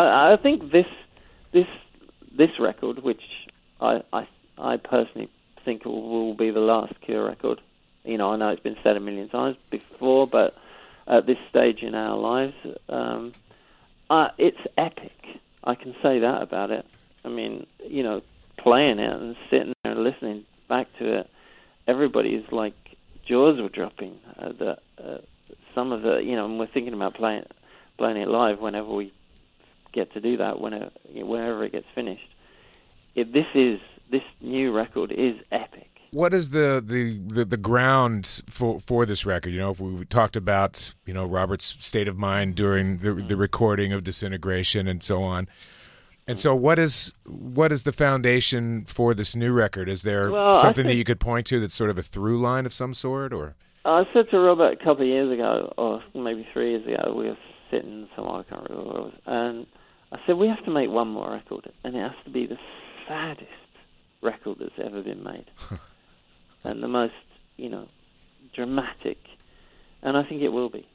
I, I think this this this record, which I I, I personally think will, be the last Cure record. You know, I know it's been said a million times before, but at this stage in our lives, um, uh, it's epic. I can say that about it. I mean, you know, playing it and sitting there and listening back to it, everybody's like jaws were dropping. Uh, the uh, some of the, you know, and we're thinking about playing playing it live whenever we get to do that, whenever whenever it gets finished. It, this is this new record is epic. What is the, the, the, the, ground for, for this record? You know, if we talked about you know Robert's state of mind during the, the mm. recording of Disintegration and so on, and so what is what is the foundation for this new record? Is there well, something think, that you could point to that's sort of a through line of some sort, or? I said to Robert a couple of years ago, or maybe three years ago, we were sitting somewhere I can't remember was, said we have to make one more record, and it has to be the saddest record that's ever been made. and the most, you know, dramatic. And I think it will be.